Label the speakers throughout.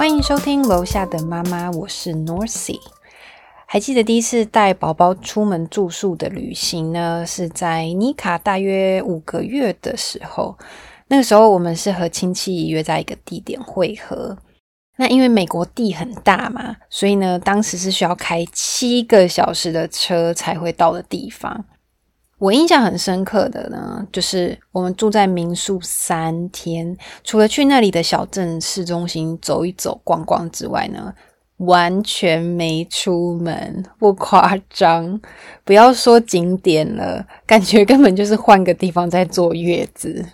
Speaker 1: 欢迎收听楼下的妈妈，我是 Norcy。还记得第一次带宝宝出门住宿的旅行呢？是在尼卡大约五个月的时候。那个时候我们是和亲戚约在一个地点汇合。那因为美国地很大嘛，所以呢，当时是需要开七个小时的车才会到的地方。我印象很深刻的呢，就是我们住在民宿三天，除了去那里的小镇市中心走一走、逛逛之外呢，完全没出门，不夸张。不要说景点了，感觉根本就是换个地方在坐月子。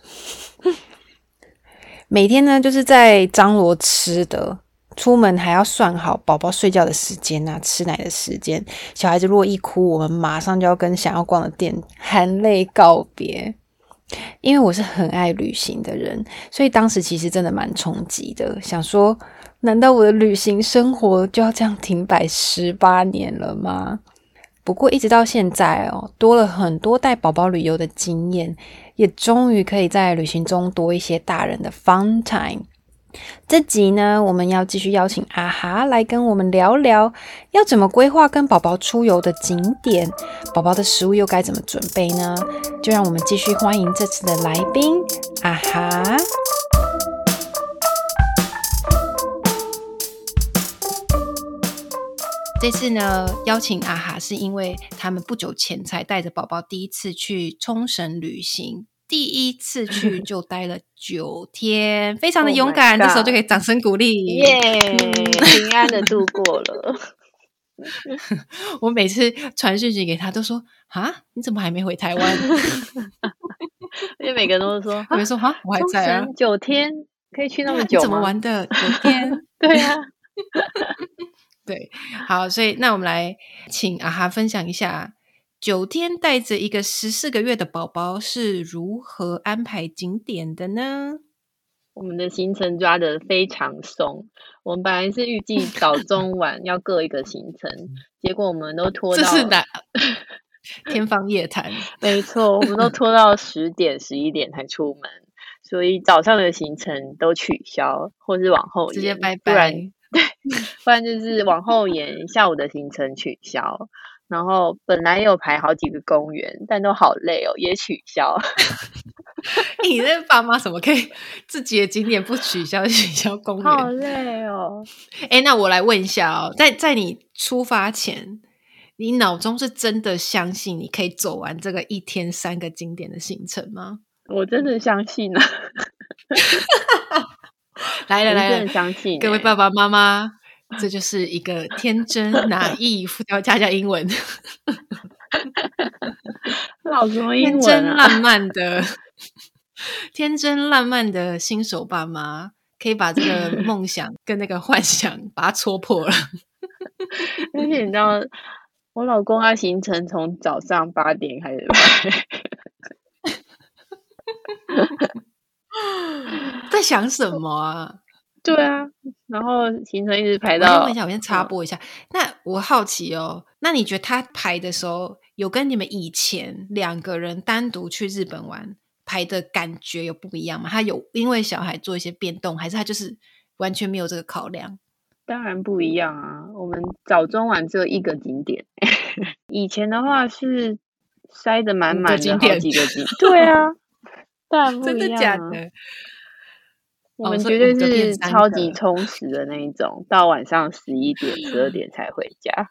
Speaker 1: 每天呢，就是在张罗吃的。出门还要算好宝宝睡觉的时间啊，吃奶的时间。小孩子如果一哭，我们马上就要跟想要逛的店含泪告别。因为我是很爱旅行的人，所以当时其实真的蛮冲击的。想说，难道我的旅行生活就要这样停摆十八年了吗？不过一直到现在哦，多了很多带宝宝旅游的经验，也终于可以在旅行中多一些大人的 fun time。这集呢，我们要继续邀请阿哈来跟我们聊聊，要怎么规划跟宝宝出游的景点，宝宝的食物又该怎么准备呢？就让我们继续欢迎这次的来宾阿哈。这次呢，邀请阿哈是因为他们不久前才带着宝宝第一次去冲绳旅行。第一次去 就待了九天，非常的勇敢。这时候就可以掌声鼓励，
Speaker 2: 耶！平安的度过了。
Speaker 1: 我每次传讯息给他，都说：“啊，你怎么还没回台湾？”
Speaker 2: 因为每个人都说：“
Speaker 1: 没说哈，我还在啊。”
Speaker 2: 九天可以去那么久
Speaker 1: 怎么玩的？九天？
Speaker 2: 对呀，
Speaker 1: 对。好，所以那我们来请阿哈分享一下。九天带着一个十四个月的宝宝是如何安排景点的呢？
Speaker 2: 我们的行程抓得非常松，我们本来是预计早 中晚要各一个行程，结果我们都拖到
Speaker 1: 这是哪 天方夜谭？
Speaker 2: 没错，我们都拖到十点十一点才出门，所以早上的行程都取消，或是往后
Speaker 1: 直接拜
Speaker 2: 拜，不然对，不然就是往后延下午的行程取消。然后本来有排好几个公园，但都好累哦，也取消。
Speaker 1: 你那爸妈怎么可以自己的景点不取消，取消公园？
Speaker 2: 好累哦。
Speaker 1: 哎，那我来问一下哦，在在你出发前，你脑中是真的相信你可以走完这个一天三个景点的行程吗？
Speaker 2: 我真的相信啊！
Speaker 1: 来 了来了，
Speaker 2: 相信
Speaker 1: 各位爸爸妈妈。这就是一个天真、拿 意、复调加加英文，
Speaker 2: 老什么 英文？
Speaker 1: 天真烂漫的，天真烂漫的新手爸妈，可以把这个梦想跟那个幻想把它戳破了。
Speaker 2: 而且你知道，我老公他行程从早上八点开始
Speaker 1: 在想什么啊？
Speaker 2: 对啊，然后行程一直排到。
Speaker 1: 问一下，我先插播一下。那我好奇哦，那你觉得他排的时候，有跟你们以前两个人单独去日本玩排的感觉有不一样吗？他有因为小孩做一些变动，还是他就是完全没有这个考量？
Speaker 2: 当然不一样啊！我们早中晚只有一个景点，以前的话是塞的满满的好几个景。对啊，当然不 一样。
Speaker 1: 真的假的？
Speaker 2: 我们绝对是超级充实的那一种，到晚上十一点、十二点才回家，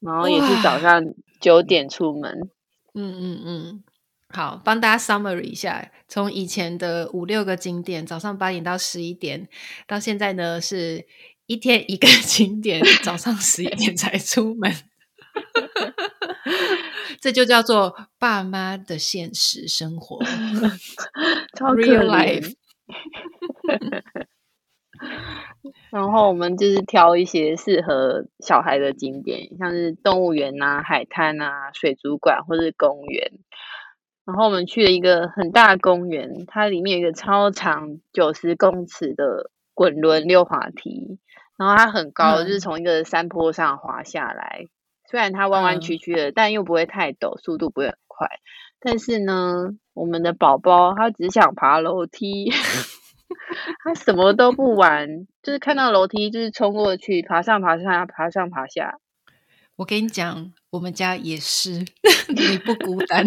Speaker 2: 然后也是早上九点出门。
Speaker 1: 嗯嗯嗯，好，帮大家 summary 一下，从以前的五六个景点，早上八点到十一点，到现在呢是一天一个 景点，早上十一点才出门。这就叫做爸妈的现实生活，
Speaker 2: 超 real life。然后我们就是挑一些适合小孩的景点，像是动物园啊、海滩啊、水族馆或是公园。然后我们去了一个很大的公园，它里面有一个超长九十公尺的滚轮溜滑梯，然后它很高，就是从一个山坡上滑下来。虽然它弯弯曲曲的，但又不会太陡，速度不会很快。但是呢，我们的宝宝他只想爬楼梯。他什么都不玩，就是看到楼梯就是冲过去，爬上爬下，爬上爬下。
Speaker 1: 我跟你讲，我们家也是，你不孤单。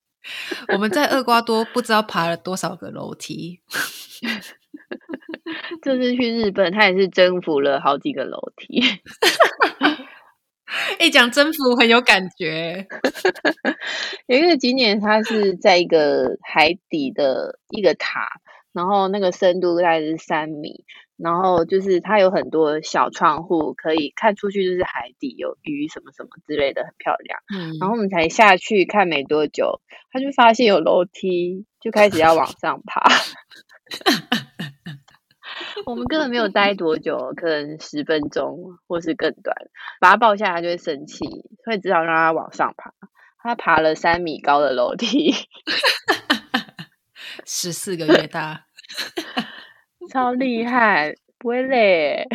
Speaker 1: 我们在厄瓜多不知道爬了多少个楼梯。
Speaker 2: 这次去日本，他也是征服了好几个楼梯。
Speaker 1: 一讲征服很有感觉。
Speaker 2: 有一个景点，它是在一个海底的一个塔，然后那个深度大概是三米，然后就是它有很多小窗户，可以看出去就是海底有鱼什么什么之类的，很漂亮。嗯，然后我们才下去看没多久，他就发现有楼梯，就开始要往上爬。我们根本没有待多久，可能十分钟或是更短，把他抱下来就会生气，所以只好让他往上爬。他爬了三米高的楼梯，
Speaker 1: 十四个月大，
Speaker 2: 超厉害，不会累。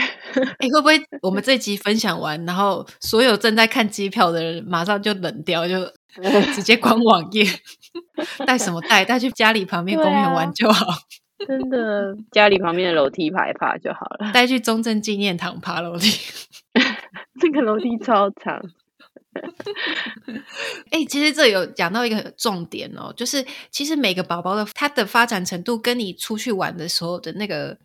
Speaker 1: 哎，会不会 我们这集分享完，然后所有正在看机票的人马上就冷掉，就 直接关网页，带什么带？带去家里旁边公园玩就好。
Speaker 2: 真的，家里旁边的楼梯爬一爬就好了。
Speaker 1: 带去中正纪念堂爬楼梯，
Speaker 2: 这个楼梯超长。
Speaker 1: 哎，其实这有讲到一个重点哦，就是其实每个宝宝的他的发展程度，跟你出去玩的时候的那个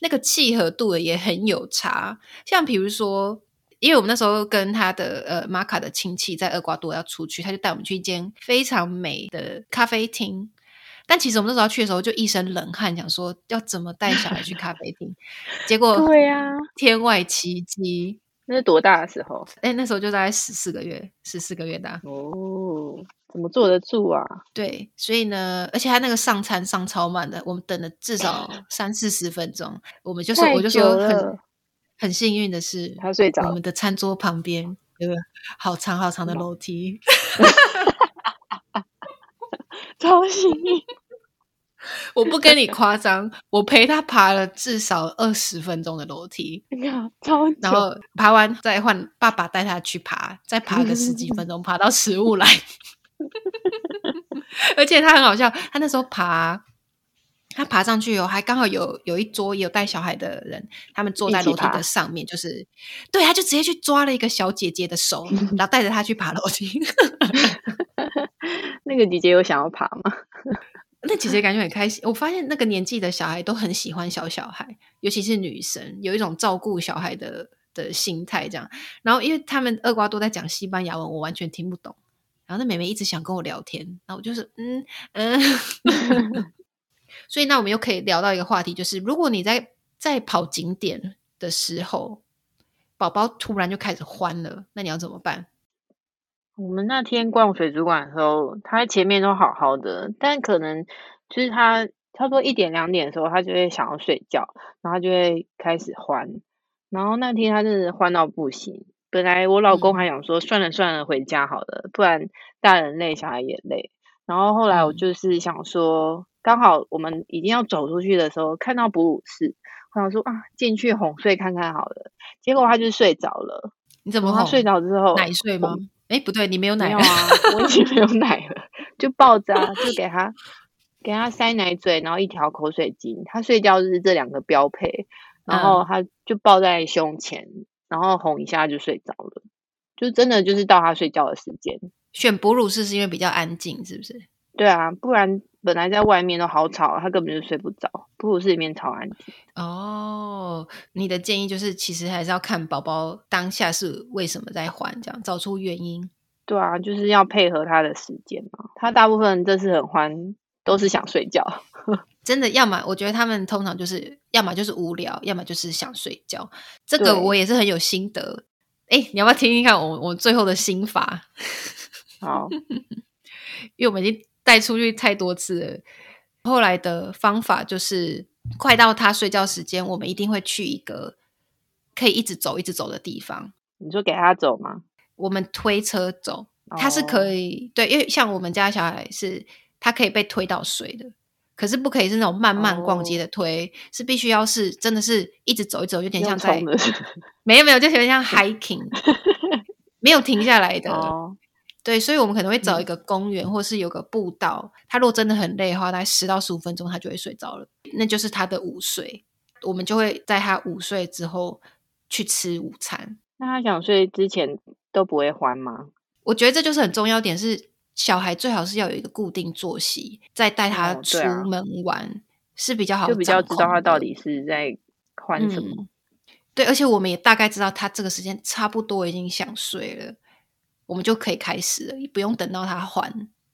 Speaker 1: 那个契合度也很有差。像比如说，因为我们那时候跟他的呃马卡的亲戚在厄瓜多要出去，他就带我们去一间非常美的咖啡厅。但其实我们那时候去的时候就一身冷汗，想说要怎么带小孩去咖啡厅。结果
Speaker 2: 对呀，
Speaker 1: 天外奇迹！
Speaker 2: 那是多大的时候？
Speaker 1: 哎，那时候就大概十四个月，十四个月大。
Speaker 2: 哦，怎么坐得住啊？
Speaker 1: 对，所以呢，而且他那个上餐上超慢的，我们等了至少 三四十分钟。我们就是，我就说很很幸运的是，
Speaker 2: 他睡着。
Speaker 1: 我们的餐桌旁边有个好长好长的楼梯。
Speaker 2: 超幸运！
Speaker 1: 我不跟你夸张，我陪他爬了至少二十分钟的楼梯，
Speaker 2: 超
Speaker 1: 然后爬完再换爸爸带他去爬，再爬个十几分钟，爬到食物来。而且他很好笑，他那时候爬，他爬上去哦，还刚好有有一桌有带小孩的人，他们坐在楼梯的上面，就是对，他就直接去抓了一个小姐姐的手，然后带着她去爬楼梯。
Speaker 2: 那个姐姐有想要爬吗？
Speaker 1: 那姐姐感觉很开心。我发现那个年纪的小孩都很喜欢小小孩，尤其是女生，有一种照顾小孩的的心态。这样，然后因为他们厄瓜多在讲西班牙文，我完全听不懂。然后那妹妹一直想跟我聊天，然后我就是嗯嗯。所以那我们又可以聊到一个话题，就是如果你在在跑景点的时候，宝宝突然就开始欢了，那你要怎么办？
Speaker 2: 我们那天逛水族馆的时候，他前面都好好的，但可能就是他差不多一点两点的时候，他就会想要睡觉，然后就会开始欢。然后那天他真的欢到不行。本来我老公还想说算了算了，回家好了，不然大人累，小孩也累。然后后来我就是想说，刚好我们已经要走出去的时候，看到哺乳室，我想说啊，进去哄睡看看好了。结果他就睡着了。
Speaker 1: 你怎么
Speaker 2: 他睡着之后
Speaker 1: 奶睡吗？哎，不对，你没有奶
Speaker 2: 啊，我已经 没有奶了，就抱着啊，就给他给他塞奶嘴，然后一条口水巾，他睡觉就是这两个标配，然后他就抱在胸前，然后哄一下就睡着了，就真的就是到他睡觉的时间。
Speaker 1: 选哺乳室是因为比较安静，是不是？
Speaker 2: 对啊，不然本来在外面都好吵，他根本就睡不着。哺乳室里面超安静。
Speaker 1: 哦，你的建议就是，其实还是要看宝宝当下是为什么在还，这样找出原因。
Speaker 2: 对啊，就是要配合他的时间嘛。他大部分这次很欢，都是想睡觉。
Speaker 1: 真的，要么我觉得他们通常就是要么就是无聊，要么就是想睡觉。这个我也是很有心得。哎，你要不要听听看我我最后的心法？
Speaker 2: 好，
Speaker 1: 因为我们已经带出去太多次了。后来的方法就是，快到他睡觉时间，我们一定会去一个可以一直走、一直走的地方。
Speaker 2: 你说给他走吗？
Speaker 1: 我们推车走，他是可以对，因为像我们家小孩是，他可以被推到水的，可是不可以是那种慢慢逛街的推，是必须要是真的是一直走一走，有点像在 没有没有，就有点像 hiking，没有停下来的。对，所以我们可能会找一个公园，或是有个步道。他如果真的很累的话，大概十到十五分钟，他就会睡着了。那就是他的午睡。我们就会在他午睡之后去吃午餐。
Speaker 2: 那他想睡之前都不会欢吗？
Speaker 1: 我觉得这就是很重要点，是小孩最好是要有一个固定作息，再带他出门玩是比较好，
Speaker 2: 就比较知道他到底是在欢什么。
Speaker 1: 对，而且我们也大概知道他这个时间差不多已经想睡了。我们就可以开始了，不用等到他还。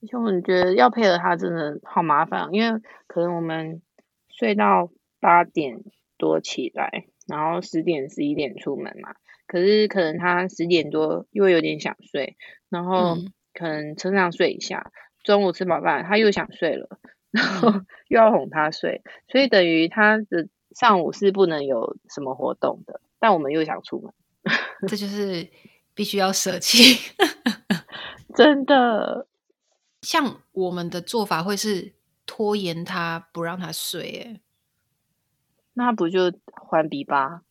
Speaker 2: 而且我觉得要配合他真的好麻烦，因为可能我们睡到八点多起来，然后十点十一点出门嘛。可是可能他十点多又有点想睡，然后可能车上睡一下，中午吃饱饭他又想睡了，然后 又要哄他睡，所以等于他的上午是不能有什么活动的。但我们又想出门，
Speaker 1: 这就是。必须要舍弃，
Speaker 2: 真的。
Speaker 1: 像我们的做法会是拖延他，不让他睡。哎，
Speaker 2: 那不就还比吧？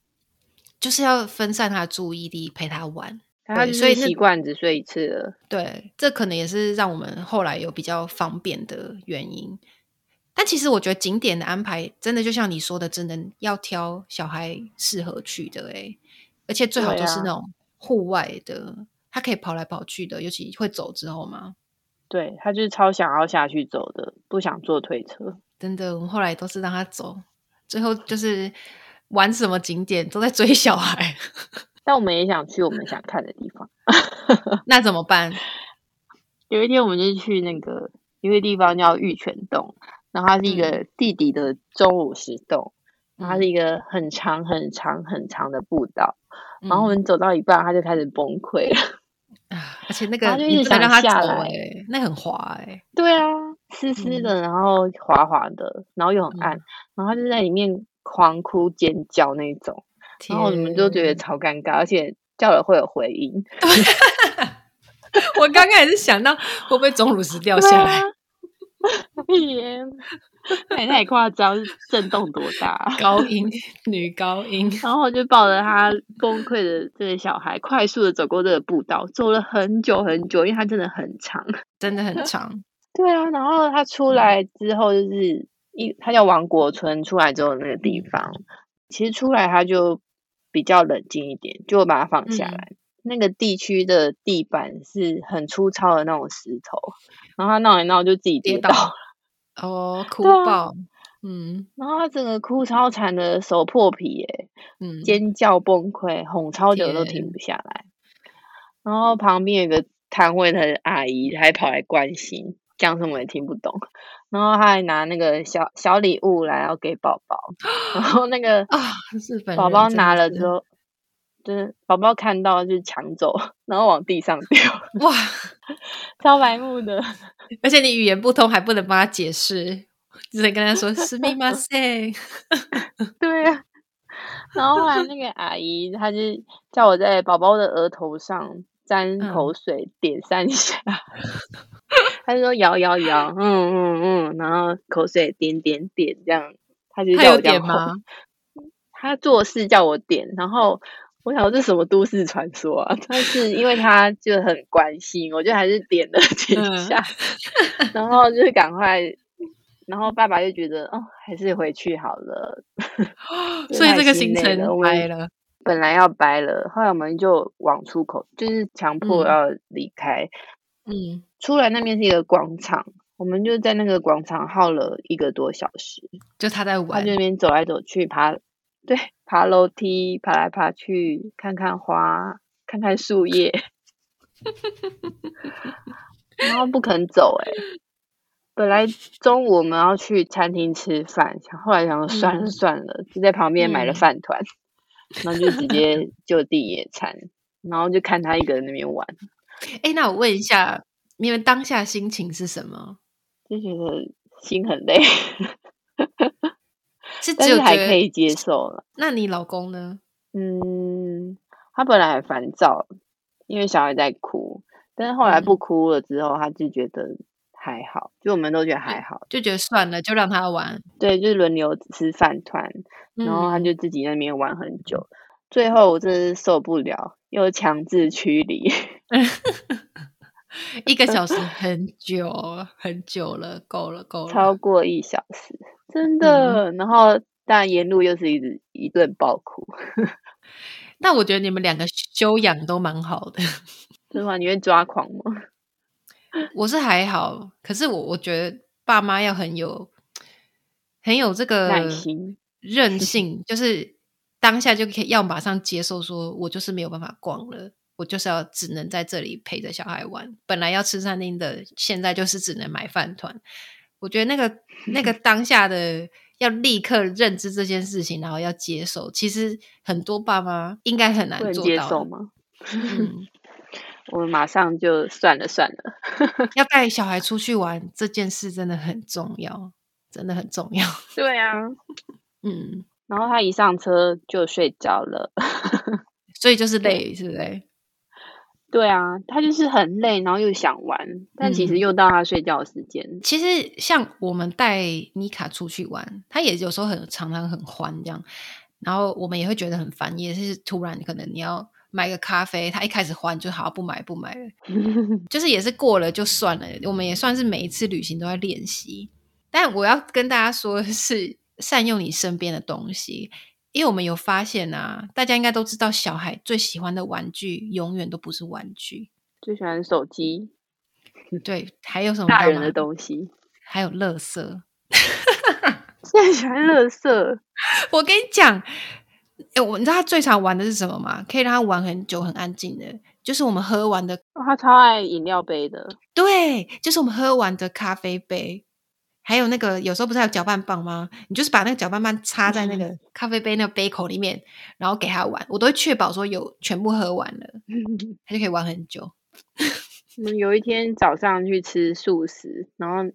Speaker 1: 就是要分散他的注意力，陪他玩。
Speaker 2: 他所以习惯只睡一次了。
Speaker 1: 对，这可能也是让我们后来有比较方便的原因。但其实我觉得景点的安排，真的就像你说的，真的要挑小孩适合去的。哎，而且最好就是那种。户外的，他可以跑来跑去的，尤其会走之后嘛。
Speaker 2: 对他就是超想要下去走的，不想坐推车。
Speaker 1: 真的，我们后来都是让他走，最后就是玩什么景点都在追小孩。
Speaker 2: 但我们也想去我们想看的地方，
Speaker 1: 那怎么办？
Speaker 2: 有一天我们就去那个一个地方叫玉泉洞，然后它是一个地底的钟乳石洞，然后它是一个很长很长很长的步道。然后我们走到一半，他就开始崩溃了
Speaker 1: 啊！而且那个你不能让他下来，那很滑哎。
Speaker 2: 对啊，湿湿的，然后滑滑的，然后又很暗，然后就在里面狂哭尖叫那种。然后我们都觉得超尴尬，而且叫了会有回音。
Speaker 1: 我刚刚也是想到会不会钟乳石掉下来。
Speaker 2: 天，太太夸张，震动多大？
Speaker 1: 高音女高音，
Speaker 2: 然后我就抱着他崩溃的这个小孩，快速的走过这个步道，走了很久很久，因为它真的很长，
Speaker 1: 真的很长。
Speaker 2: 对啊，然后他出来之后，就是一，他叫王国村，出来之后那个地方，其实出来他就比较冷静一点，就把它放下来。那个地区的地板是很粗糙的那种石头，然后他闹一闹就自己跌倒了，
Speaker 1: 哦，哭爆，嗯，
Speaker 2: 然后他整个哭超惨的手破皮，耶，嗯，尖叫崩溃，哄超久都停不。下来，然后旁边有个摊位的阿姨还跑来关心，讲什么也听不懂，然后他还拿那个小小礼物来要给宝宝，然后那个
Speaker 1: 啊，
Speaker 2: 宝宝拿了之后。就是宝宝看到就抢走，然后往地上丢，哇，超白目的！
Speaker 1: 而且你语言不通，还不能帮他解释，只能跟他说“是密码塞”。
Speaker 2: 对啊，然后后来那个阿姨，她就叫我在宝宝的额头上沾口水，点三下。他就说摇摇摇，嗯嗯嗯，然后口水点点点，这样他就叫我点吗？他做事叫我点，然后。我想这什么都市传说啊？但是因为他就很关心，我就还是点了几下，然后就是赶快，然后爸爸就觉得哦，还是回去好了。
Speaker 1: 所以这个行程掰了，
Speaker 2: 本来要掰了，后来我们就往出口，就是强迫要离开。嗯，出来那边是一个广场，我们就在那个广场耗了一个多小时。
Speaker 1: 就他在玩，
Speaker 2: 他那边走来走去，爬。对，爬楼梯，爬来爬去，看看花，看看树叶，然后不肯走。哎，本来中午我们要去餐厅吃饭，后来想说算了算了，就在旁边买了饭团，然后就直接 就地野餐，然后就看他一个人那边玩。
Speaker 1: 哎，那我问一下，你们当下心情是什么？
Speaker 2: 就觉得心很累。
Speaker 1: 是只有
Speaker 2: 还可以接受了。
Speaker 1: 那你老公呢？
Speaker 2: 嗯，他本来很烦躁，因为小孩在哭，但是后来不哭了之后，他就觉得还好，就我们都觉得还好，
Speaker 1: 就觉得算了，就让他玩。
Speaker 2: 对，就是轮流吃饭团，然后他就自己那边玩很久。最后我真的是受不了，又强制驱离。
Speaker 1: 一个小时很久很久了，够了够了，
Speaker 2: 超过一小时，真的。然后但沿路又是一直一顿爆哭。
Speaker 1: 那我觉得你们两个修养都蛮好的，
Speaker 2: 是吗？你会抓狂吗？
Speaker 1: 我是还好，可是我我觉得爸妈要很有很有这个
Speaker 2: 耐心、
Speaker 1: 韧性，就是当下就可以要马上接受，说我就是没有办法逛了，我就是要只能在这里陪着小孩玩。本来要吃餐厅的，现在就是只能买饭团。我觉得那个 那个当下的要立刻认知这件事情，然后要接受，其实很多爸妈应该很难做
Speaker 2: 到吗？嗯。我们马上就算了算了，
Speaker 1: 要带小孩出去玩这件事真的很重要，真的很重要。
Speaker 2: 对啊，嗯，然后他一上车就睡着了，
Speaker 1: 所以就是累，是不是？
Speaker 2: 对啊，他就是很累，然后又想玩，但其实又到他睡觉时间。
Speaker 1: 其实像我们带妮卡出去玩，他也有时候很常常很欢这样，然后我们也会觉得很烦，也是突然可能你要。买个咖啡，他一开始欢就好不买不买了，就是也是过了就算了。我们也算是每一次旅行都在练习，但我要跟大家说的是，善用你身边的东西，因为我们有发现啊，大家应该都知道，小孩最喜欢的玩具永远都不是玩具，
Speaker 2: 最喜欢手机。
Speaker 1: 对，还有什么
Speaker 2: 大人的东西？
Speaker 1: 还有乐色，
Speaker 2: 最喜欢乐色。
Speaker 1: 我跟你讲。哎，我你知道他最常玩的是什么吗？可以让他玩很久、很安静的，就是我们喝完的。
Speaker 2: 他超爱饮料杯的。
Speaker 1: 对，就是我们喝完的咖啡杯，还有那个有时候不是还有搅拌棒吗？你就是把那个搅拌棒插在那个咖啡杯那个杯口里面，然后给他玩。我都会确保说有全部喝完了，他就可以玩很久。
Speaker 2: 我们有一天早上去吃素食，然后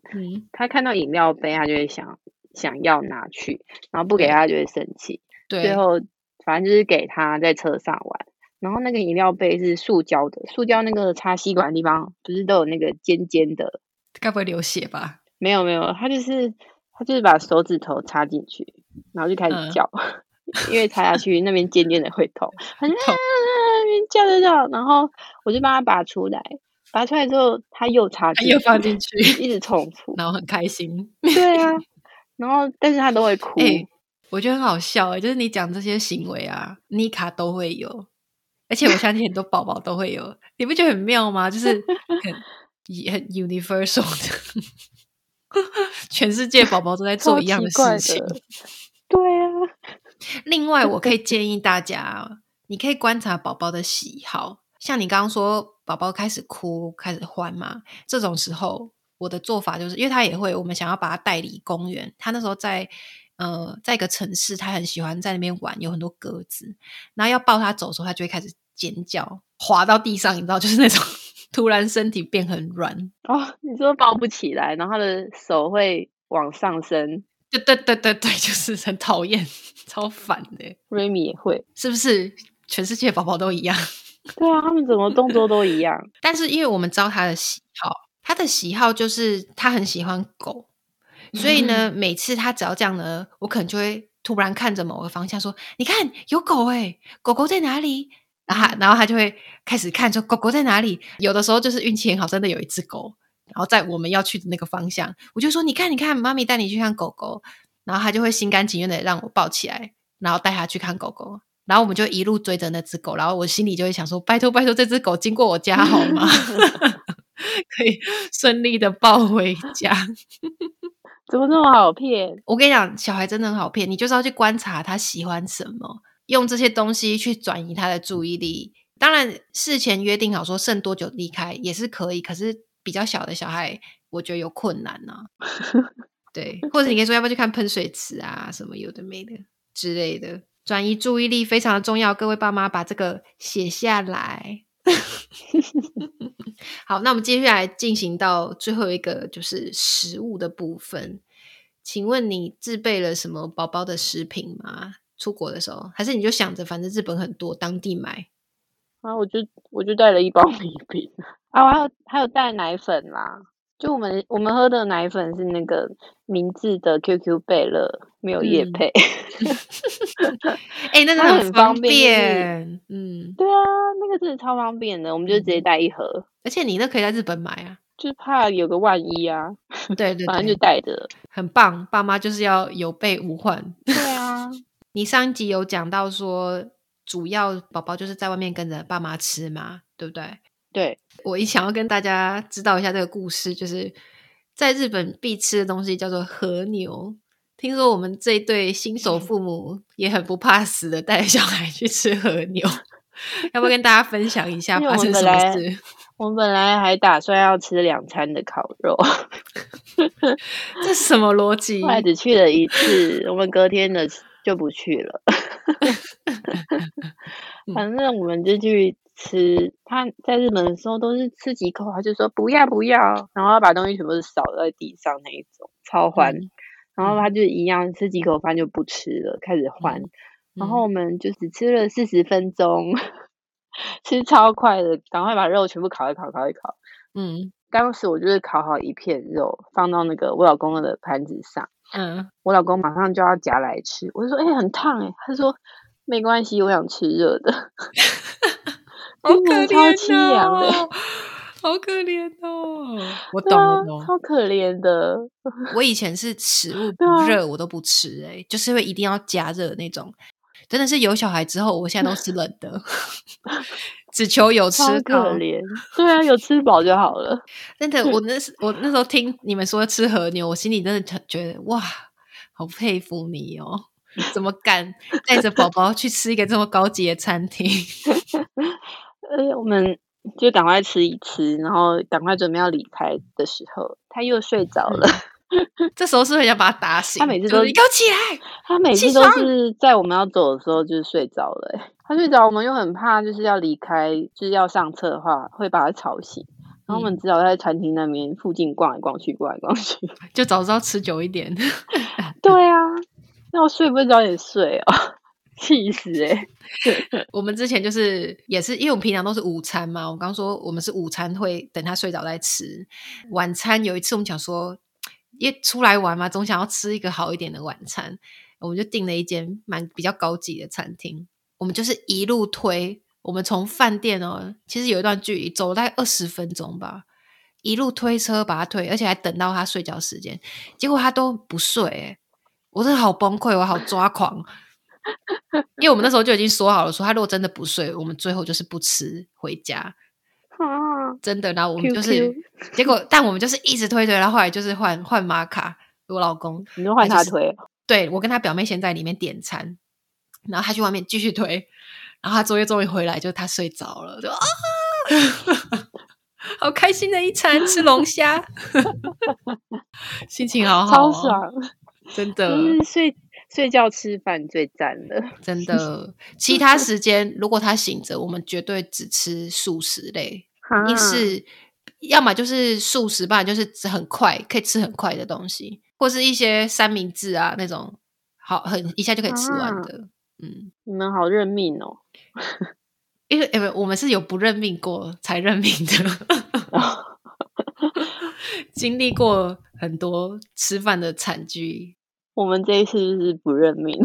Speaker 2: 他看到饮料杯，他就会想想要拿去，然后不给他就会生气。最后。反正就是给他在车上玩，然后那个饮料杯是塑胶的，塑胶那个插吸管的地方不是都有那个尖尖的，
Speaker 1: 该不会流血吧？
Speaker 2: 没有没有，他就是他就是把手指头插进去，然后就开始叫，因为插下去那边尖尖的会痛，很痛，叫叫叫，然后我就帮他拔出来，拔出来之后他又插，
Speaker 1: 又放进去，
Speaker 2: 一直重复，
Speaker 1: 然后很开心，
Speaker 2: 对啊，然后但是他都会哭。
Speaker 1: 我觉得很好笑哎，就是你讲这些行为啊，妮卡都会有，而且我相信很多宝宝都会有，你不觉得很妙吗？就是很很 universal 的，全世界宝宝都在做一样的事情。
Speaker 2: 对啊。
Speaker 1: 另外，我可以建议大家，你可以观察宝宝的喜好，像你刚刚说，宝宝开始哭、开始欢嘛，这种时候，我的做法就是，因为他也会，我们想要把他带离公园，他那时候在。呃，在一个城市，他很喜欢在那边玩，有很多鸽子。然后要抱他走的时候，他就会开始尖叫，滑到地上，你知道，就是那种突然身体变很软。
Speaker 2: 哦，你说抱不起来，然后他的手会往上升。
Speaker 1: 对对对对对，就是很讨厌，超烦的。
Speaker 2: 瑞米也会，
Speaker 1: 是不是？全世界宝宝都一样。
Speaker 2: 对啊，他们怎么动作都一样。
Speaker 1: 但是因为我们知道他的喜好，他的喜好就是他很喜欢狗。所以呢，每次他只要这样呢，我可能就会突然看着某个方向说：“你看，有狗哎，狗狗在哪里？”然后，然后他就会开始看说：“狗狗在哪里？”有的时候就是运气很好，真的有一只狗，然后在我们要去的那个方向，我就说：“你看，你看，妈咪带你去看狗狗。”然后他就会心甘情愿的让我抱起来，然后带他去看狗狗。然后我们就一路追着那只狗，然后我心里就会想说：“拜托，拜托，这只狗经过我家好吗？可以顺利的抱回家。”
Speaker 2: 怎么这么好骗？
Speaker 1: 我跟你讲，小孩真的很好骗。你就是要去观察他喜欢什么，用这些东西去转移他的注意力。当然，事前约定好说剩多久离开也是可以。可是比较小的小孩，我觉得有困难呢。对，或者你可以说要不要去看喷水池啊，什么有的没的之类的，转移注意力非常的重要。各位爸妈把这个写下来。好，那我们接下来进行到最后一个，就是食物的部分。请问你自备了什么宝宝的食品吗？出国的时候，还是你就想着反正日本很多，当地买？
Speaker 2: 啊，我就我就带了一包 米饼啊，还有还有带奶粉啦。就我们我们喝的奶粉是那个明治的 QQ 贝乐，没有叶配。
Speaker 1: 哎，那 个很方便。嗯，
Speaker 2: 对啊，那个真的超方便的，我们就直接带一盒，
Speaker 1: 而且你那可以在日本买啊，
Speaker 2: 就是怕有个万一啊，
Speaker 1: 对对
Speaker 2: 反正就
Speaker 1: 对，
Speaker 2: 带着。
Speaker 1: 很棒，爸妈就是要有备无患。
Speaker 2: 对啊，
Speaker 1: 你上一集有讲到说，主要宝宝就是在外面跟着爸妈吃嘛，对不对？
Speaker 2: 对，
Speaker 1: 我也想要跟大家知道一下这个故事，就是在日本必吃的东西叫做和牛。听说我们这一对新手父母也很不怕死的带小孩去吃和牛，要不要跟大家分享一下发生什么
Speaker 2: 们本来
Speaker 1: 事？
Speaker 2: 我们本来还打算要吃两餐的烤肉，
Speaker 1: 这是什么逻辑
Speaker 2: 后？来只去了一次，我们隔天的就不去了。反正我们就去吃，他在日本的时候都是吃几口，他就说不要不要，然后要把东西全部都扫在地上那一种，超欢。
Speaker 1: 嗯
Speaker 2: 然后他就一样吃几口饭就不吃了，开始换。然后我们就只吃了四十分钟，吃超快的，赶快把肉全部烤一烤，烤一烤。
Speaker 1: 嗯
Speaker 2: 当时我就是烤好一片肉，放到那个我老公的盘子上，
Speaker 1: 嗯，
Speaker 2: 我老公马上就要夹来吃，我就说：“哎、很烫哎、他说：“没关系，我想吃热的。
Speaker 1: 好可
Speaker 2: 真的超
Speaker 1: 怜
Speaker 2: 凄凉的
Speaker 1: 哦，好可怜哦。我”
Speaker 2: 对
Speaker 1: 懂，
Speaker 2: 啊
Speaker 1: 我，懂。
Speaker 2: 超可怜的。
Speaker 1: 我以前是食物不热我都不吃、欸，就是会一定要加热那种。真的是有小孩之后，我现在都吃冷的，只求有吃
Speaker 2: 可。怜，对啊，有吃饱就好了。
Speaker 1: 真的，我那时我那时候听你们说吃和牛，我心里真的觉得哇，好佩服你哦，怎么敢带着宝宝去吃一个这么高级的餐厅？
Speaker 2: 呃我们就赶快吃一吃，然后赶快准备要离开的时候，他又睡着了。
Speaker 1: 这时候是不是要把他打醒？
Speaker 2: 他每次都
Speaker 1: 是你给我起来！
Speaker 2: 他每次都是在我们要走的时候就是睡着了、欸，他睡着，我们又很怕就是要离开，就是要上车的话会把他吵醒，然后我们只好在餐厅那边附近逛来逛去，逛来逛去。
Speaker 1: 就早知道吃久一点。
Speaker 2: 对啊，那我睡不会早点睡哦，气死哎、
Speaker 1: 我们之前就是也是，因为我们平常都是午餐嘛。我刚说我们是午餐会等他睡着再吃，晚餐有一次我们想说，因为出来玩嘛，总想要吃一个好一点的晚餐，我们就订了一间蛮比较高级的餐厅。我们就是一路推，我们从饭店哦，其实有一段距离，走了大概二十分钟吧，一路推车把他推，而且还等到他睡觉时间，结果他都不睡、我真的好崩溃，我好抓狂。因为我们那时候就已经说好了，说他如果真的不睡，我们最后就是不吃回家，真的。然后我们就是结果，但我们就是一直推推，然后后来就是换换玛卡，我老公
Speaker 2: 你就换
Speaker 1: 他
Speaker 2: 推哦，
Speaker 1: 对我跟他表妹先在里面点餐，然后他去外面继续推，然后他终于终于回来，就他睡着了，就啊，好开心的一餐，吃龙虾，心情好好、
Speaker 2: 超
Speaker 1: 哦，
Speaker 2: 爽，
Speaker 1: 真的。
Speaker 2: 就是睡睡觉吃饭最赞了。
Speaker 1: 真的，其他时间如果他醒着，我们绝对只吃素食类，一是要么就是素食，吧就是吃很快可以吃很快的东西，或是一些三明治啊那种，好很一下就可以吃完
Speaker 2: 啊
Speaker 1: 的。嗯，
Speaker 2: 你们好认命哦。
Speaker 1: 因为因为我们是有不认命过才认命的，经历过很多吃饭的惨剧。
Speaker 2: 我们这一次就是不认命，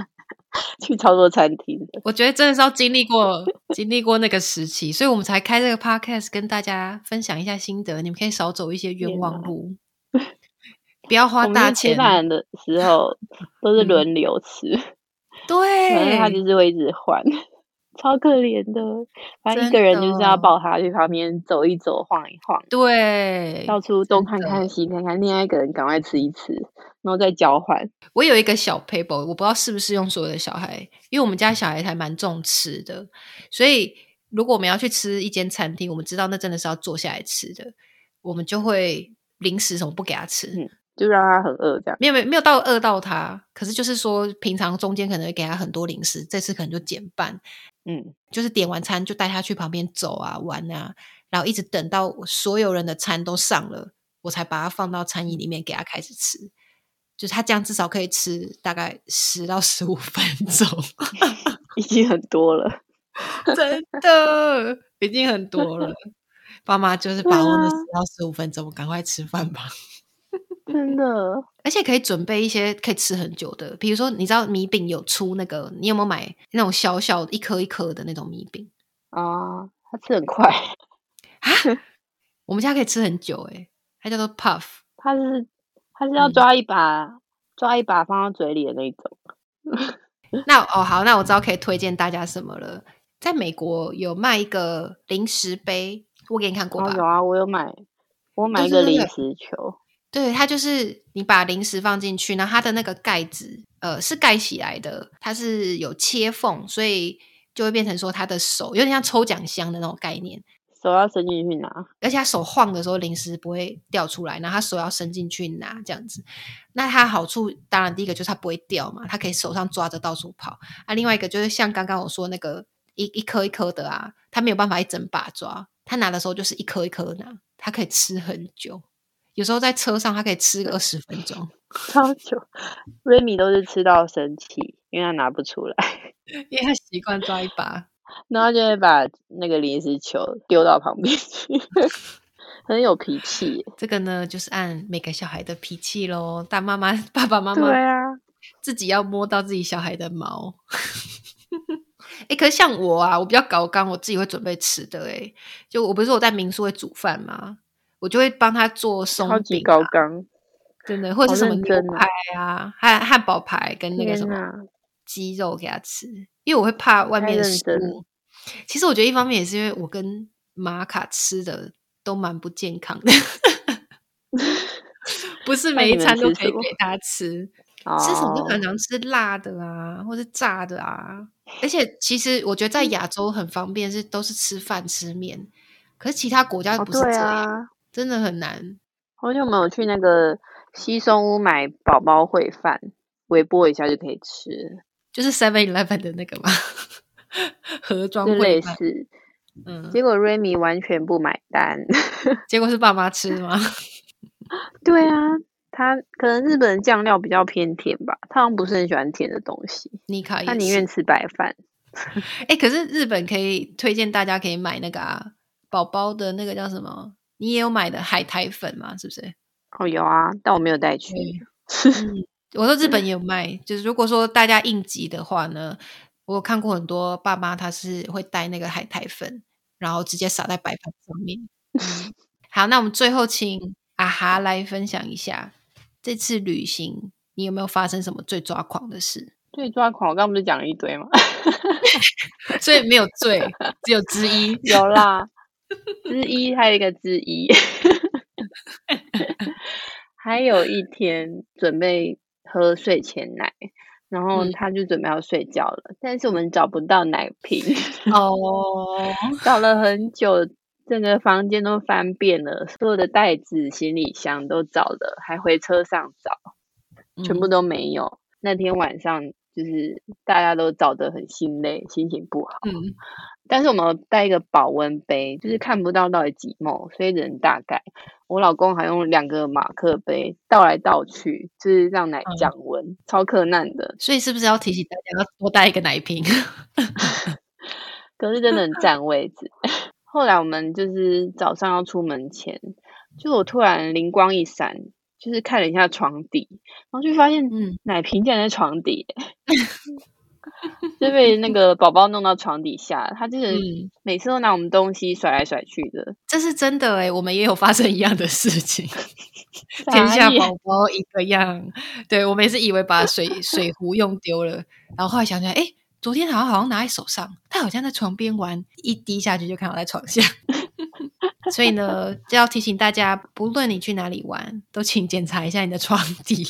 Speaker 2: 去操作餐厅的。
Speaker 1: 我觉得真的是要经历过经历过那个时期，所以我们才开这个 podcast 跟大家分享一下心得。你们可以少走一些冤枉路，不要花大钱。
Speaker 2: 是吃饭的时候都是轮流吃，嗯、对他
Speaker 1: 对，
Speaker 2: 就是会一直换，超可怜的。反正一个人就是要抱他去旁边走一走、晃一晃，
Speaker 1: 对，
Speaker 2: 到处东看看西看看，另外一个人赶快吃一吃，然后再交换。
Speaker 1: 我有一个小 paper，我不知道是不是用所有的小孩，因为我们家小孩还蛮重吃的，所以如果我们要去吃一间餐厅，我们知道那真的是要坐下来吃的，我们就会零食什么不给他吃，
Speaker 2: 嗯就让他很饿这样。
Speaker 1: 没有没有没有到饿到他，可是就是说平常中间可能会给他很多零食，这次可能就减半，
Speaker 2: 嗯，
Speaker 1: 就是点完餐就带他去旁边走啊玩啊，然后一直等到所有人的餐都上了，我才把它放到餐椅里面给他开始吃。就是他这样至少可以吃大概十到十五分钟，
Speaker 2: 已经很多了。
Speaker 1: 真的已经很多了。爸妈就是把握那十到十五分钟，赶快吃饭吧。
Speaker 2: 真的，
Speaker 1: 而且可以准备一些可以吃很久的，比如说你知道米饼有出那个，你有没有买那种小小一颗一颗的那种米饼？
Speaker 2: 啊，它吃很快啊，
Speaker 1: 我们家可以吃很久诶、它叫做 puff。
Speaker 2: 它是它是要
Speaker 1: 嗯
Speaker 2: 抓一把、抓一把放到嘴里的那种。
Speaker 1: 那哦好，那我知道可以推荐大家什么了。在美国有卖一个零食杯，我给你看过吧？
Speaker 2: 哦，有啊，我有买，我买一个零食球，
Speaker 1: 对，它就是你把零食放进去，然后它的那个盖子，呃，是盖起来的，它是有切缝，所以就会变成说他的手有点像抽奖箱的那种概念，
Speaker 2: 手要伸进去拿。
Speaker 1: 而且他手晃的时候零食不会掉出来，然后他手要伸进去拿这样子。那它好处当然第一个就是它不会掉嘛，它可以手上抓着到处跑。啊，另外一个就是像刚刚我说那个一一颗一颗的啊，它没有办法一整把抓，它拿的时候就是一颗一颗拿，它可以吃很久。有时候在车上，它可以吃个二十分钟，
Speaker 2: 超久，瑞米都是吃到生气，因为他拿不出来，
Speaker 1: 因为他习惯抓一把。
Speaker 2: 然后就会把那个零食球丢到旁边去，很有脾气耶。
Speaker 1: 这个呢，就是按每个小孩的脾气咯。但妈妈、爸爸妈妈
Speaker 2: 对啊，
Speaker 1: 自己要摸到自己小孩的毛。哎、可是像我啊，我比较搞刚，我自己会准备吃的、诶就我不是说我在民宿会煮饭吗？我就会帮他做松
Speaker 2: 超级
Speaker 1: 饼、啊，
Speaker 2: 高纲，
Speaker 1: 真的，或者是什么牛排啊、汉汉堡排跟那个什么鸡肉给他吃，因为我会怕外面的食物。其实我觉得一方面也是因为我跟玛卡吃的都蛮不健康的，不是 每一餐都可以给他吃。吃什么都
Speaker 2: 哦
Speaker 1: 很常吃辣的啊，或是炸的啊。而且其实我觉得在亚洲很方便，是都是吃饭吃面，可是其他国家
Speaker 2: 哦
Speaker 1: 不是这
Speaker 2: 对
Speaker 1: 样，
Speaker 2: 啊，
Speaker 1: 真的很难。
Speaker 2: 好久没有去那个西松屋买宝宝烩饭，微波一下就可以吃，
Speaker 1: 就是 Seven Eleven 的那个嘛，盒装
Speaker 2: 就类。似。
Speaker 1: 嗯，
Speaker 2: 结果瑞米完全不买单。
Speaker 1: 结果是爸妈吃吗？
Speaker 2: 对啊，他可能日本的酱料比较偏甜吧，他好像不是很喜欢甜的东西，
Speaker 1: 妮卡
Speaker 2: 他
Speaker 1: 也是。
Speaker 2: 宁愿吃白饭。
Speaker 1: 哎、可是日本可以推荐大家可以买那个啊，宝宝的那个叫什么？你也有买的海苔粉嘛？是不是？
Speaker 2: 哦，有啊，但我没有带去。
Speaker 1: 嗯，我说日本也有卖，就是如果说大家应急的话呢，我有看过很多爸妈他是会带那个海苔粉，然后直接撒在白饭上面。嗯，好，那我们最后请阿哈来分享一下这次旅行你有没有发生什么最抓狂的事？
Speaker 2: 最抓狂，我刚刚不是讲了一堆吗？
Speaker 1: 所以没有最，只有之一。
Speaker 2: 有啦，之一还有一个之一，还有一天准备喝睡前奶，然后
Speaker 1: 嗯。
Speaker 2: 他就准备要睡觉了，但是我们找不到奶瓶，
Speaker 1: 哦，
Speaker 2: 找了很久，整个房间都翻遍了，所有的袋子、行李箱都找了，还回车上找，全部
Speaker 1: 嗯。
Speaker 2: 都没有。那天晚上就是大家都找得很心累，心情不好。
Speaker 1: 嗯
Speaker 2: 但是我们有带一个保温杯，就是看不到到底几毛，所以只能大概。我老公还用两个马克杯倒来倒去，就是让奶
Speaker 1: 嗯
Speaker 2: 降温，超克难的。
Speaker 1: 所以是不是要提醒大家要多带一个奶瓶？
Speaker 2: 可是真的很占位置。后来我们就是早上要出门前，就我突然灵光一闪，就是看了一下床底，然后就发现
Speaker 1: 嗯
Speaker 2: 奶瓶竟然在床底耶，就被那个宝宝弄到床底下。他就是
Speaker 1: 嗯，
Speaker 2: 每次都拿我们东西甩来甩去的，
Speaker 1: 这是真的哎，我们也有发生一样的事情。天下宝宝一个样。对我们也是以为把水水壶用丢了，然后后来想起来，哎，昨天好像好像拿在手上，他好像在床边玩，一滴下去就看到在床下。所以呢，就要提醒大家，不论你去哪里玩，都请检查一下你的床底。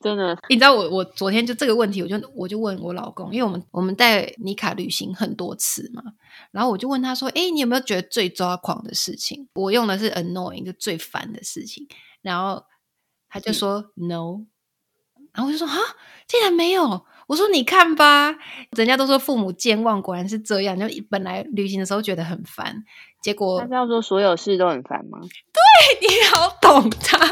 Speaker 2: 真的
Speaker 1: 你知道我我昨天就这个问题，我就我就问我老公，因为我们我们带妮卡旅行很多次嘛，然后我就问他说：“哎，你有没有觉得最抓狂的事情？”我用的是 annoying，就最烦的事情。然后他就说、no，然后我就说：“啊，竟然没有！”我说：“你看吧，人家都说父母健忘，果然是这样。就本来旅行的时候觉得很烦，结果
Speaker 2: 他是要说所有事都很烦吗
Speaker 1: 你好懂他，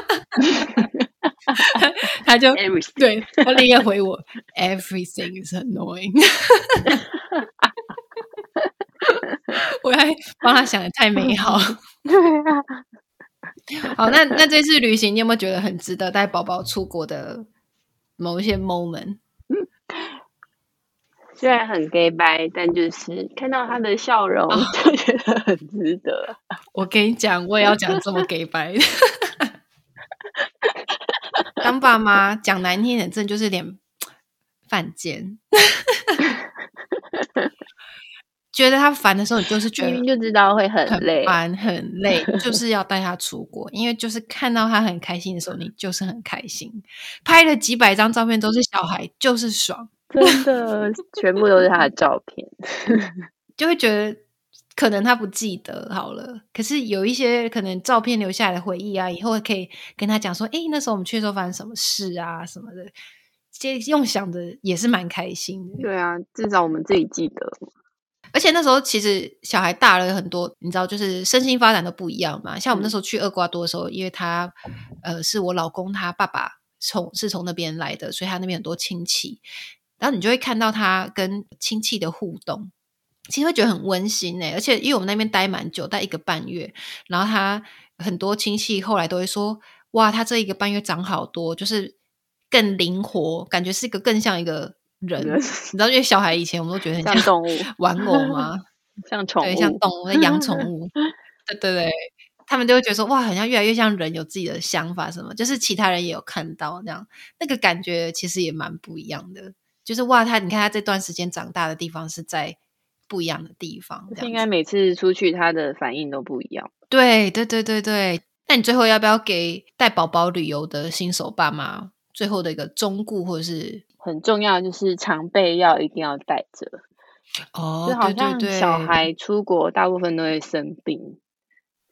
Speaker 1: 他就
Speaker 2: ？Everything
Speaker 1: 对，他立刻回我，everything is annoying。我还帮他想的太美好。
Speaker 2: 对啊，
Speaker 1: 好，那那这次旅行，你有没有觉得很值得带宝宝出国的某一些 moment？
Speaker 2: 觉虽然很 gay 白，但就是看到他的笑容，就觉得很值得。
Speaker 1: 我跟你讲，我也要讲这么 gay 白。当爸妈讲难听点，真的就是脸 犯贱。觉得他烦的时候，你就是觉得
Speaker 2: 就知道会很累，
Speaker 1: 烦很 累，就是要带他出国，因为就是看到他很开心的时候，你就是很开心。拍了几百张照片都是小孩，就是爽，
Speaker 2: 真的，全部都是他的照片，
Speaker 1: 就会觉得可能他不记得好了，可是有一些可能照片留下来的回忆啊，以后可以跟他讲说，哎，那时候我们去的时候发生什么事啊，什么的，这用想的也是蛮开心的。
Speaker 2: 对啊，至少我们自己记得。
Speaker 1: 而且那时候其实小孩大了很多，你知道，就是身心发展都不一样嘛。像我们那时候去厄瓜多的时候，因为他呃是我老公他爸爸从是从那边来的，所以他那边很多亲戚，然后你就会看到他跟亲戚的互动，其实会觉得很温馨诶。而且因为我们那边待蛮久，待一个半月，然后他很多亲戚后来都会说：“哇，他这一个半月长好多，就是更灵活，感觉是一个更像一个。”人，你知道，因为小孩以前我们都觉得很
Speaker 2: 像动物
Speaker 1: 玩偶吗？
Speaker 2: 像宠物，
Speaker 1: 对，像动物养宠物，对对对，他们就会觉得说，哇，好像越来越像人，有自己的想法什么，就是其他人也有看到这样，那个感觉其实也蛮不一样的。就是哇，他你看他这段时间长大的地方是在不一样的地方，
Speaker 2: 应该每次出去他的反应都不一样。
Speaker 1: 对对对对对，那你最后要不要给带宝宝旅游的新手爸妈最后的一个忠告或者是？
Speaker 2: 很重要就是常备药一定要带着
Speaker 1: 哦，
Speaker 2: 就好像小孩出国大部分都会生病，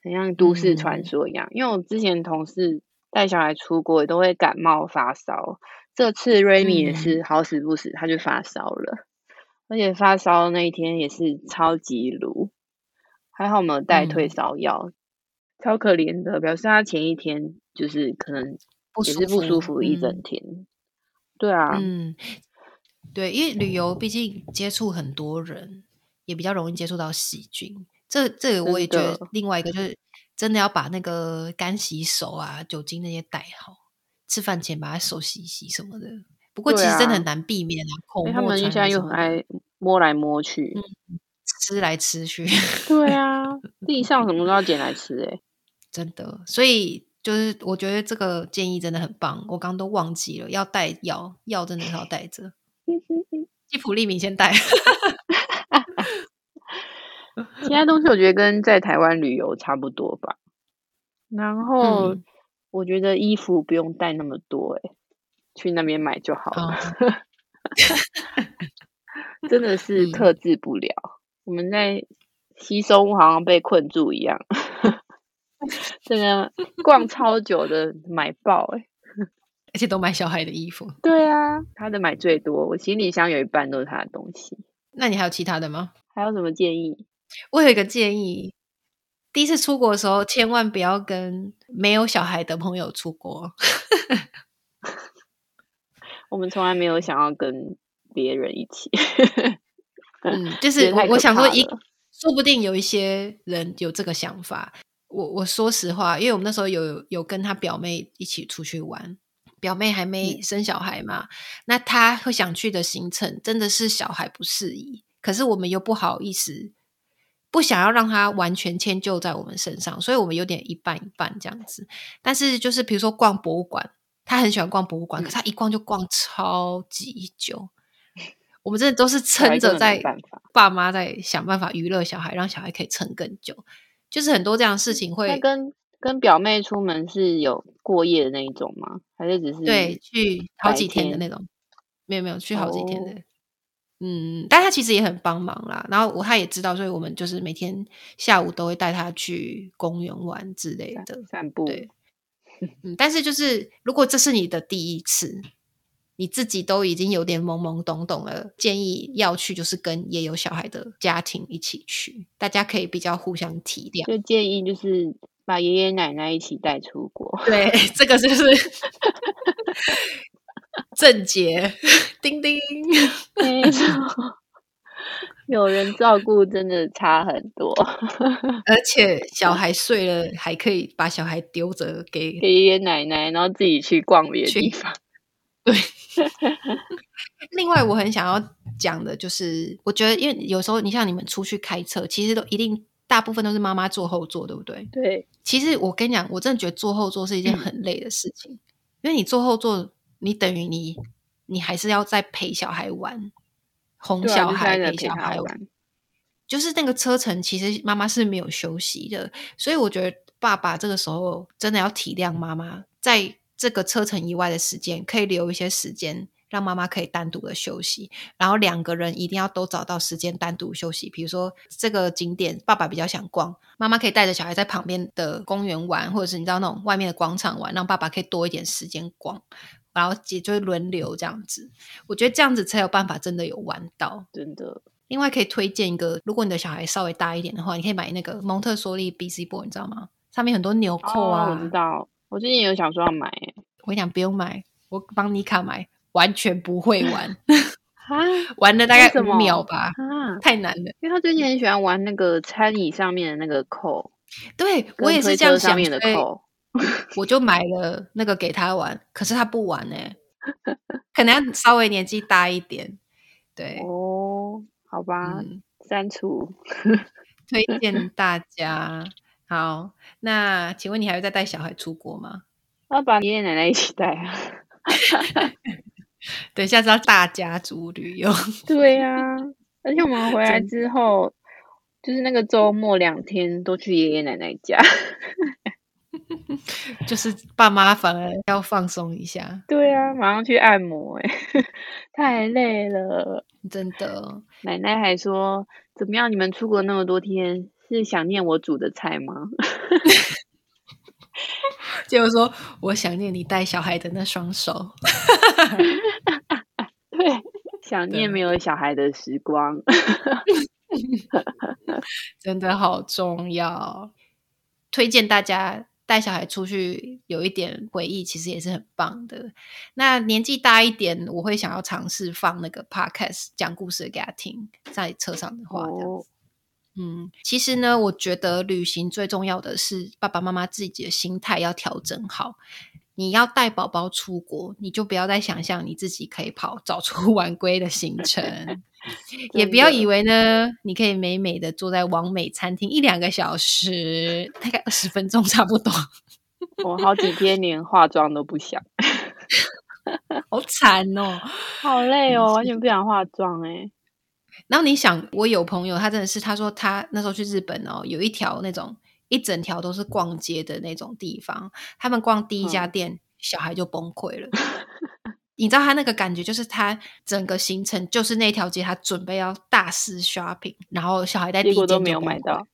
Speaker 2: 很像都市传说一样。因为我之前同事带小孩出国也都会感冒发烧，这次瑞米也是好死不死他就发烧了，而且发烧那一天也是超级炉，还好我们带退烧药，超可怜的，表示他前一天就是可能也是不舒服一整天。对啊，
Speaker 1: 嗯，对，因为旅游毕竟接触很多人，也比较容易接触到细菌。这这个我也觉得，另外一个就是真的要把那个干洗手啊、酒精那些带好，吃饭前把手洗一洗什么的。不过其实真的很难避免啊，口
Speaker 2: 他们现在又很爱摸来摸去，
Speaker 1: 吃来吃去。
Speaker 2: 对啊，地上什么都要捡来吃，哎，
Speaker 1: 真的，所以。就是我觉得这个建议真的很棒，我刚刚都忘记了要带药，药真的是要带着。吉普利明先带，
Speaker 2: 其他东西我觉得跟在台湾旅游差不多吧。然后我觉得衣服不用带那么多，哎，去那边买就好了。真的是克制不了，我们在吸收好像被困住一样。真的逛超久的买爆哎，
Speaker 1: 而且都买小孩的衣服。
Speaker 2: 对啊，他的买最多，我行李箱有一半都是他的东西。
Speaker 1: 那你还有其他的吗？
Speaker 2: 还有什么建议？
Speaker 1: 我有一个建议，第一次出国的时候，千万不要跟没有小孩的朋友出国。
Speaker 2: 我们从来没有想要跟别人一起。
Speaker 1: 嗯，就是我我想说，一说不定有一些人有这个想法。我我说实话，因为我们那时候有有跟他表妹一起出去玩，表妹还没生小孩嘛，那他会想去的行程真的是小孩不适宜，可是我们又不好意思，不想要让他完全迁就在我们身上，所以我们有点一半一半这样子。但是就是比如说逛博物馆，他很喜欢逛博物馆，可他一逛就逛超级久，我们真的都是 撑着在爸妈在想办法娱乐小孩，让小孩可以撑更久。就是很多这样的事情会
Speaker 2: 跟跟表妹出门是有过夜的那一种吗？还是只是
Speaker 1: 对去好几天的那种？没有没有去好几天的，嗯，但他其实也很帮忙啦。然后我他也知道，所以我们就是每天下午都会带他去公园玩之类的
Speaker 2: 散步。
Speaker 1: 对，嗯，但是就是如果这是你的第一次。你自己都已经有点懵懵懂懂了，建议要去就是跟也有小孩的家庭一起去，大家可以比较互相体谅。
Speaker 2: 就建议就是把爷爷奶奶一起带出国。
Speaker 1: 对，这个就是 正解。叮叮，
Speaker 2: 没错，有人照顾真的差很多。
Speaker 1: 而且小孩睡了，还可以把小孩丢着给
Speaker 2: 给爷爷奶奶，然后自己去逛别的地方。
Speaker 1: 对，另外我很想要讲的，就是我觉得，因为有时候你像你们出去开车，其实都一定大部分都是妈妈坐后座，对不对？
Speaker 2: 对。
Speaker 1: 其实我跟你讲，我真的觉得坐后座是一件很累的事情，因为你坐后座，你等于你你还是要再陪小孩玩，哄小孩陪小孩玩，就是那个车程，其实妈妈是没有休息的，所以我觉得爸爸这个时候真的要体谅妈妈，在这个车程以外的时间，可以留一些时间。让妈妈可以单独的休息，然后两个人一定要都找到时间单独休息。比如说这个景点，爸爸比较想逛，妈妈可以带着小孩在旁边的公园玩，或者是你知道那种外面的广场玩，让爸爸可以多一点时间逛，然后也就是轮流这样子。我觉得这样子才有办法真的有玩到，
Speaker 2: 真的。
Speaker 1: 另外可以推荐一个，如果你的小孩稍微大一点的话，你可以买那个蒙特梭利 B C Boy，你知道吗？上面很多纽扣啊。
Speaker 2: 我知道，我最近有想说要买。
Speaker 1: 我跟你讲，不用买，我帮妮卡买。完全不会玩 玩了大概五秒吧，太难了。
Speaker 2: 因为他最近很喜欢玩那个餐椅上面的那个扣，
Speaker 1: 对我也是这样想
Speaker 2: 的扣，
Speaker 1: 我就买了那个给他玩，可是他不玩呢，可能要稍微年纪大一点。对
Speaker 2: 哦，好吧，删除，
Speaker 1: 推荐大家。好，那请问你还会再带小孩出国吗？
Speaker 2: 要把爷爷奶奶一起带啊。
Speaker 1: 等一下，是要大家族旅游。
Speaker 2: 对呀，而且我们回来之后，就是那个周末两天都去爷爷奶奶家，
Speaker 1: 就是爸妈反而要放松一下。
Speaker 2: 对啊，马上去按摩，哎，太累了，
Speaker 1: 真的。
Speaker 2: 奶奶还说：“怎么样？你们出国那么多天，是想念我煮的菜吗？”
Speaker 1: 结 果说：“我想念你带小孩的那双手。”
Speaker 2: 对，想念没有小孩的时光，
Speaker 1: 真的好重要。推荐大家带小孩出去，有一点回忆，其实也是很棒的。那年纪大一点，我会想要尝试放那个 podcast 讲故事给他听，在车上的话，这样子。嗯，其实呢，我觉得旅行最重要的是爸爸妈妈自己的心态要调整好。你要带宝宝出国，你就不要再想象你自己可以跑早出 晚归的行程 也不要以为呢，你可以美美的坐在完美餐厅一两个小时，大概二十分钟差不多。
Speaker 2: 我好几天连化妆都不想，
Speaker 1: 好惨哦，
Speaker 2: 好累哦，完全不想化妆哎。
Speaker 1: 然后你想，我有朋友，他真的是，他说他那时候去日本哦，有一条那种。一整条都是逛街的那种地方，他们逛第一家店，小孩就崩溃了。你知道他那个感觉，就是他整个行程就是那条街，他准备要大肆 shopping，然后小孩在第一间
Speaker 2: 都没有买到，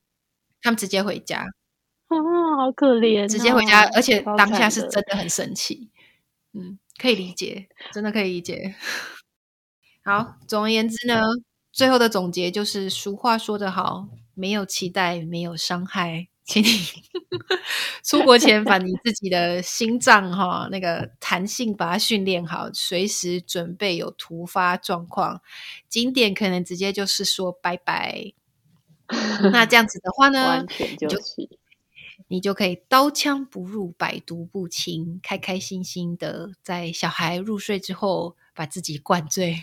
Speaker 1: 他们直接回家。
Speaker 2: 啊，好可怜！
Speaker 1: 直接回家，而且当下是真的很生气。嗯，可以理解，真的可以理解。好，总而言之呢，最后的总结就是，俗话说得好，没有期待，没有伤害。请你 出国前把你自己的心脏哈那个弹性把它训练好，随时准备有突发状况，景点可能直接就是说拜拜。那这样子的话呢，
Speaker 2: 完全就是
Speaker 1: 你就可以刀枪不入，百毒不侵，开开心心的在小孩入睡之后把自己灌醉。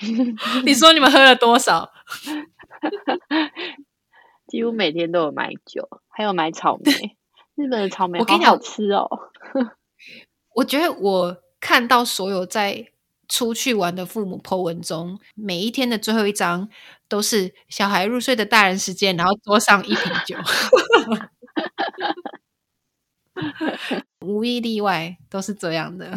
Speaker 1: 你说你们喝了多少？
Speaker 2: 几乎每天都有买酒，还有买草莓。日本的草莓好好吃哦！
Speaker 1: 我觉得我看到所有在出去玩的父母 po 文中，每一天的最后一张都是小孩入睡的大人时间，然后桌上一瓶酒，无一例外都是这样的。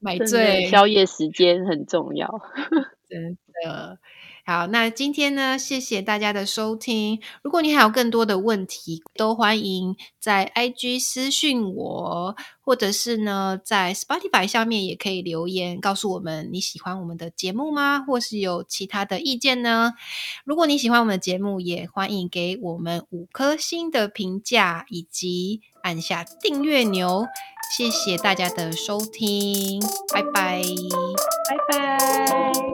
Speaker 1: 买醉
Speaker 2: 宵夜时间很重要，
Speaker 1: 真的。好，那今天呢，谢谢大家的收听。如果你还有更多的问题，都欢迎在 IG 私讯我，或者是呢，在 Spotify 下面也可以留言告诉我们你喜欢我们的节目吗？或是有其他的意见呢？如果你喜欢我们的节目，也欢迎给我们五颗星的评价，以及按下订阅钮。谢谢大家的收听，拜拜，
Speaker 2: 拜拜。